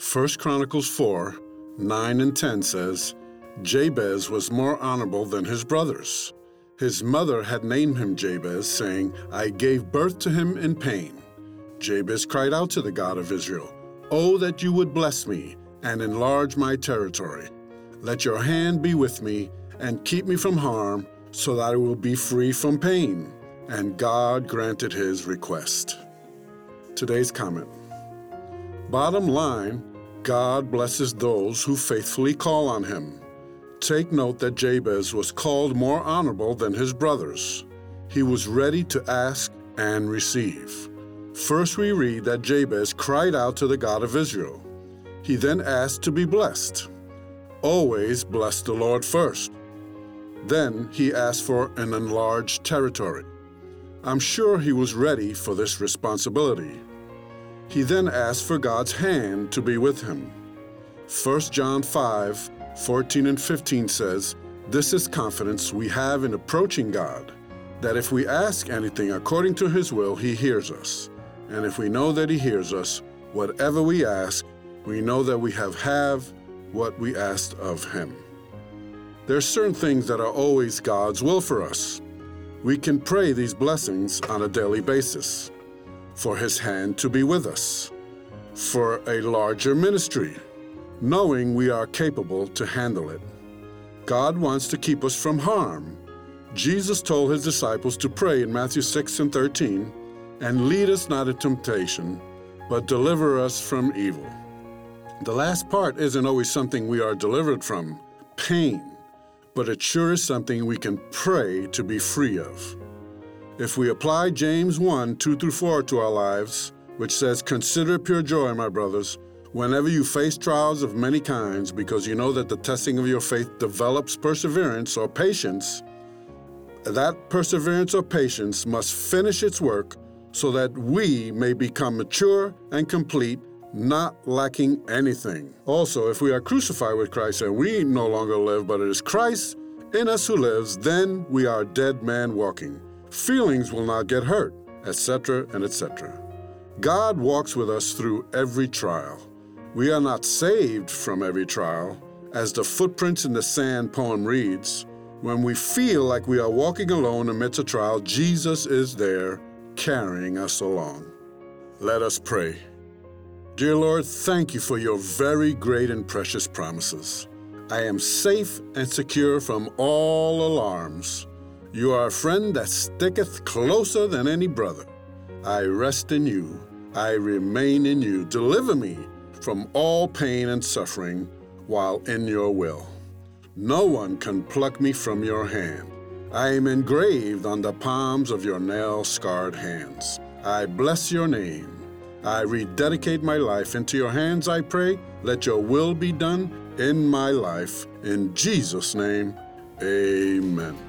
1 Chronicles 4 9 and 10 says, Jabez was more honorable than his brothers. His mother had named him Jabez, saying, I gave birth to him in pain. Jabez cried out to the God of Israel, Oh, that you would bless me and enlarge my territory. Let your hand be with me and keep me from harm, so that I will be free from pain. And God granted his request. Today's comment Bottom line, God blesses those who faithfully call on him. Take note that Jabez was called more honorable than his brothers. He was ready to ask and receive. First, we read that Jabez cried out to the God of Israel. He then asked to be blessed. Always bless the Lord first. Then he asked for an enlarged territory. I'm sure he was ready for this responsibility. He then asked for God's hand to be with him. 1 John 5 14 and 15 says, This is confidence we have in approaching God, that if we ask anything according to His will, He hears us. And if we know that He hears us, whatever we ask, we know that we have have what we asked of Him. There are certain things that are always God's will for us. We can pray these blessings on a daily basis for His hand to be with us, for a larger ministry, knowing we are capable to handle it. God wants to keep us from harm. Jesus told His disciples to pray in Matthew 6 and 13, and lead us not into temptation, but deliver us from evil. The last part isn't always something we are delivered from pain, but it sure is something we can pray to be free of. If we apply James 1 2 through 4 to our lives, which says, Consider pure joy, my brothers, whenever you face trials of many kinds, because you know that the testing of your faith develops perseverance or patience, that perseverance or patience must finish its work so that we may become mature and complete, not lacking anything. Also, if we are crucified with Christ and we no longer live, but it is Christ in us who lives, then we are dead man walking feelings will not get hurt, etc., and etc. God walks with us through every trial. We are not saved from every trial. As the Footprints in the Sand poem reads, when we feel like we are walking alone amidst a trial, Jesus is there carrying us along. Let us pray. Dear Lord, thank you for your very great and precious promises. I am safe and secure from all alarms. You are a friend that sticketh closer than any brother. I rest in you. I remain in you. Deliver me from all pain and suffering while in your will. No one can pluck me from your hand. I am engraved on the palms of your nail scarred hands. I bless your name. I rededicate my life into your hands, I pray. Let your will be done in my life. In Jesus' name, amen.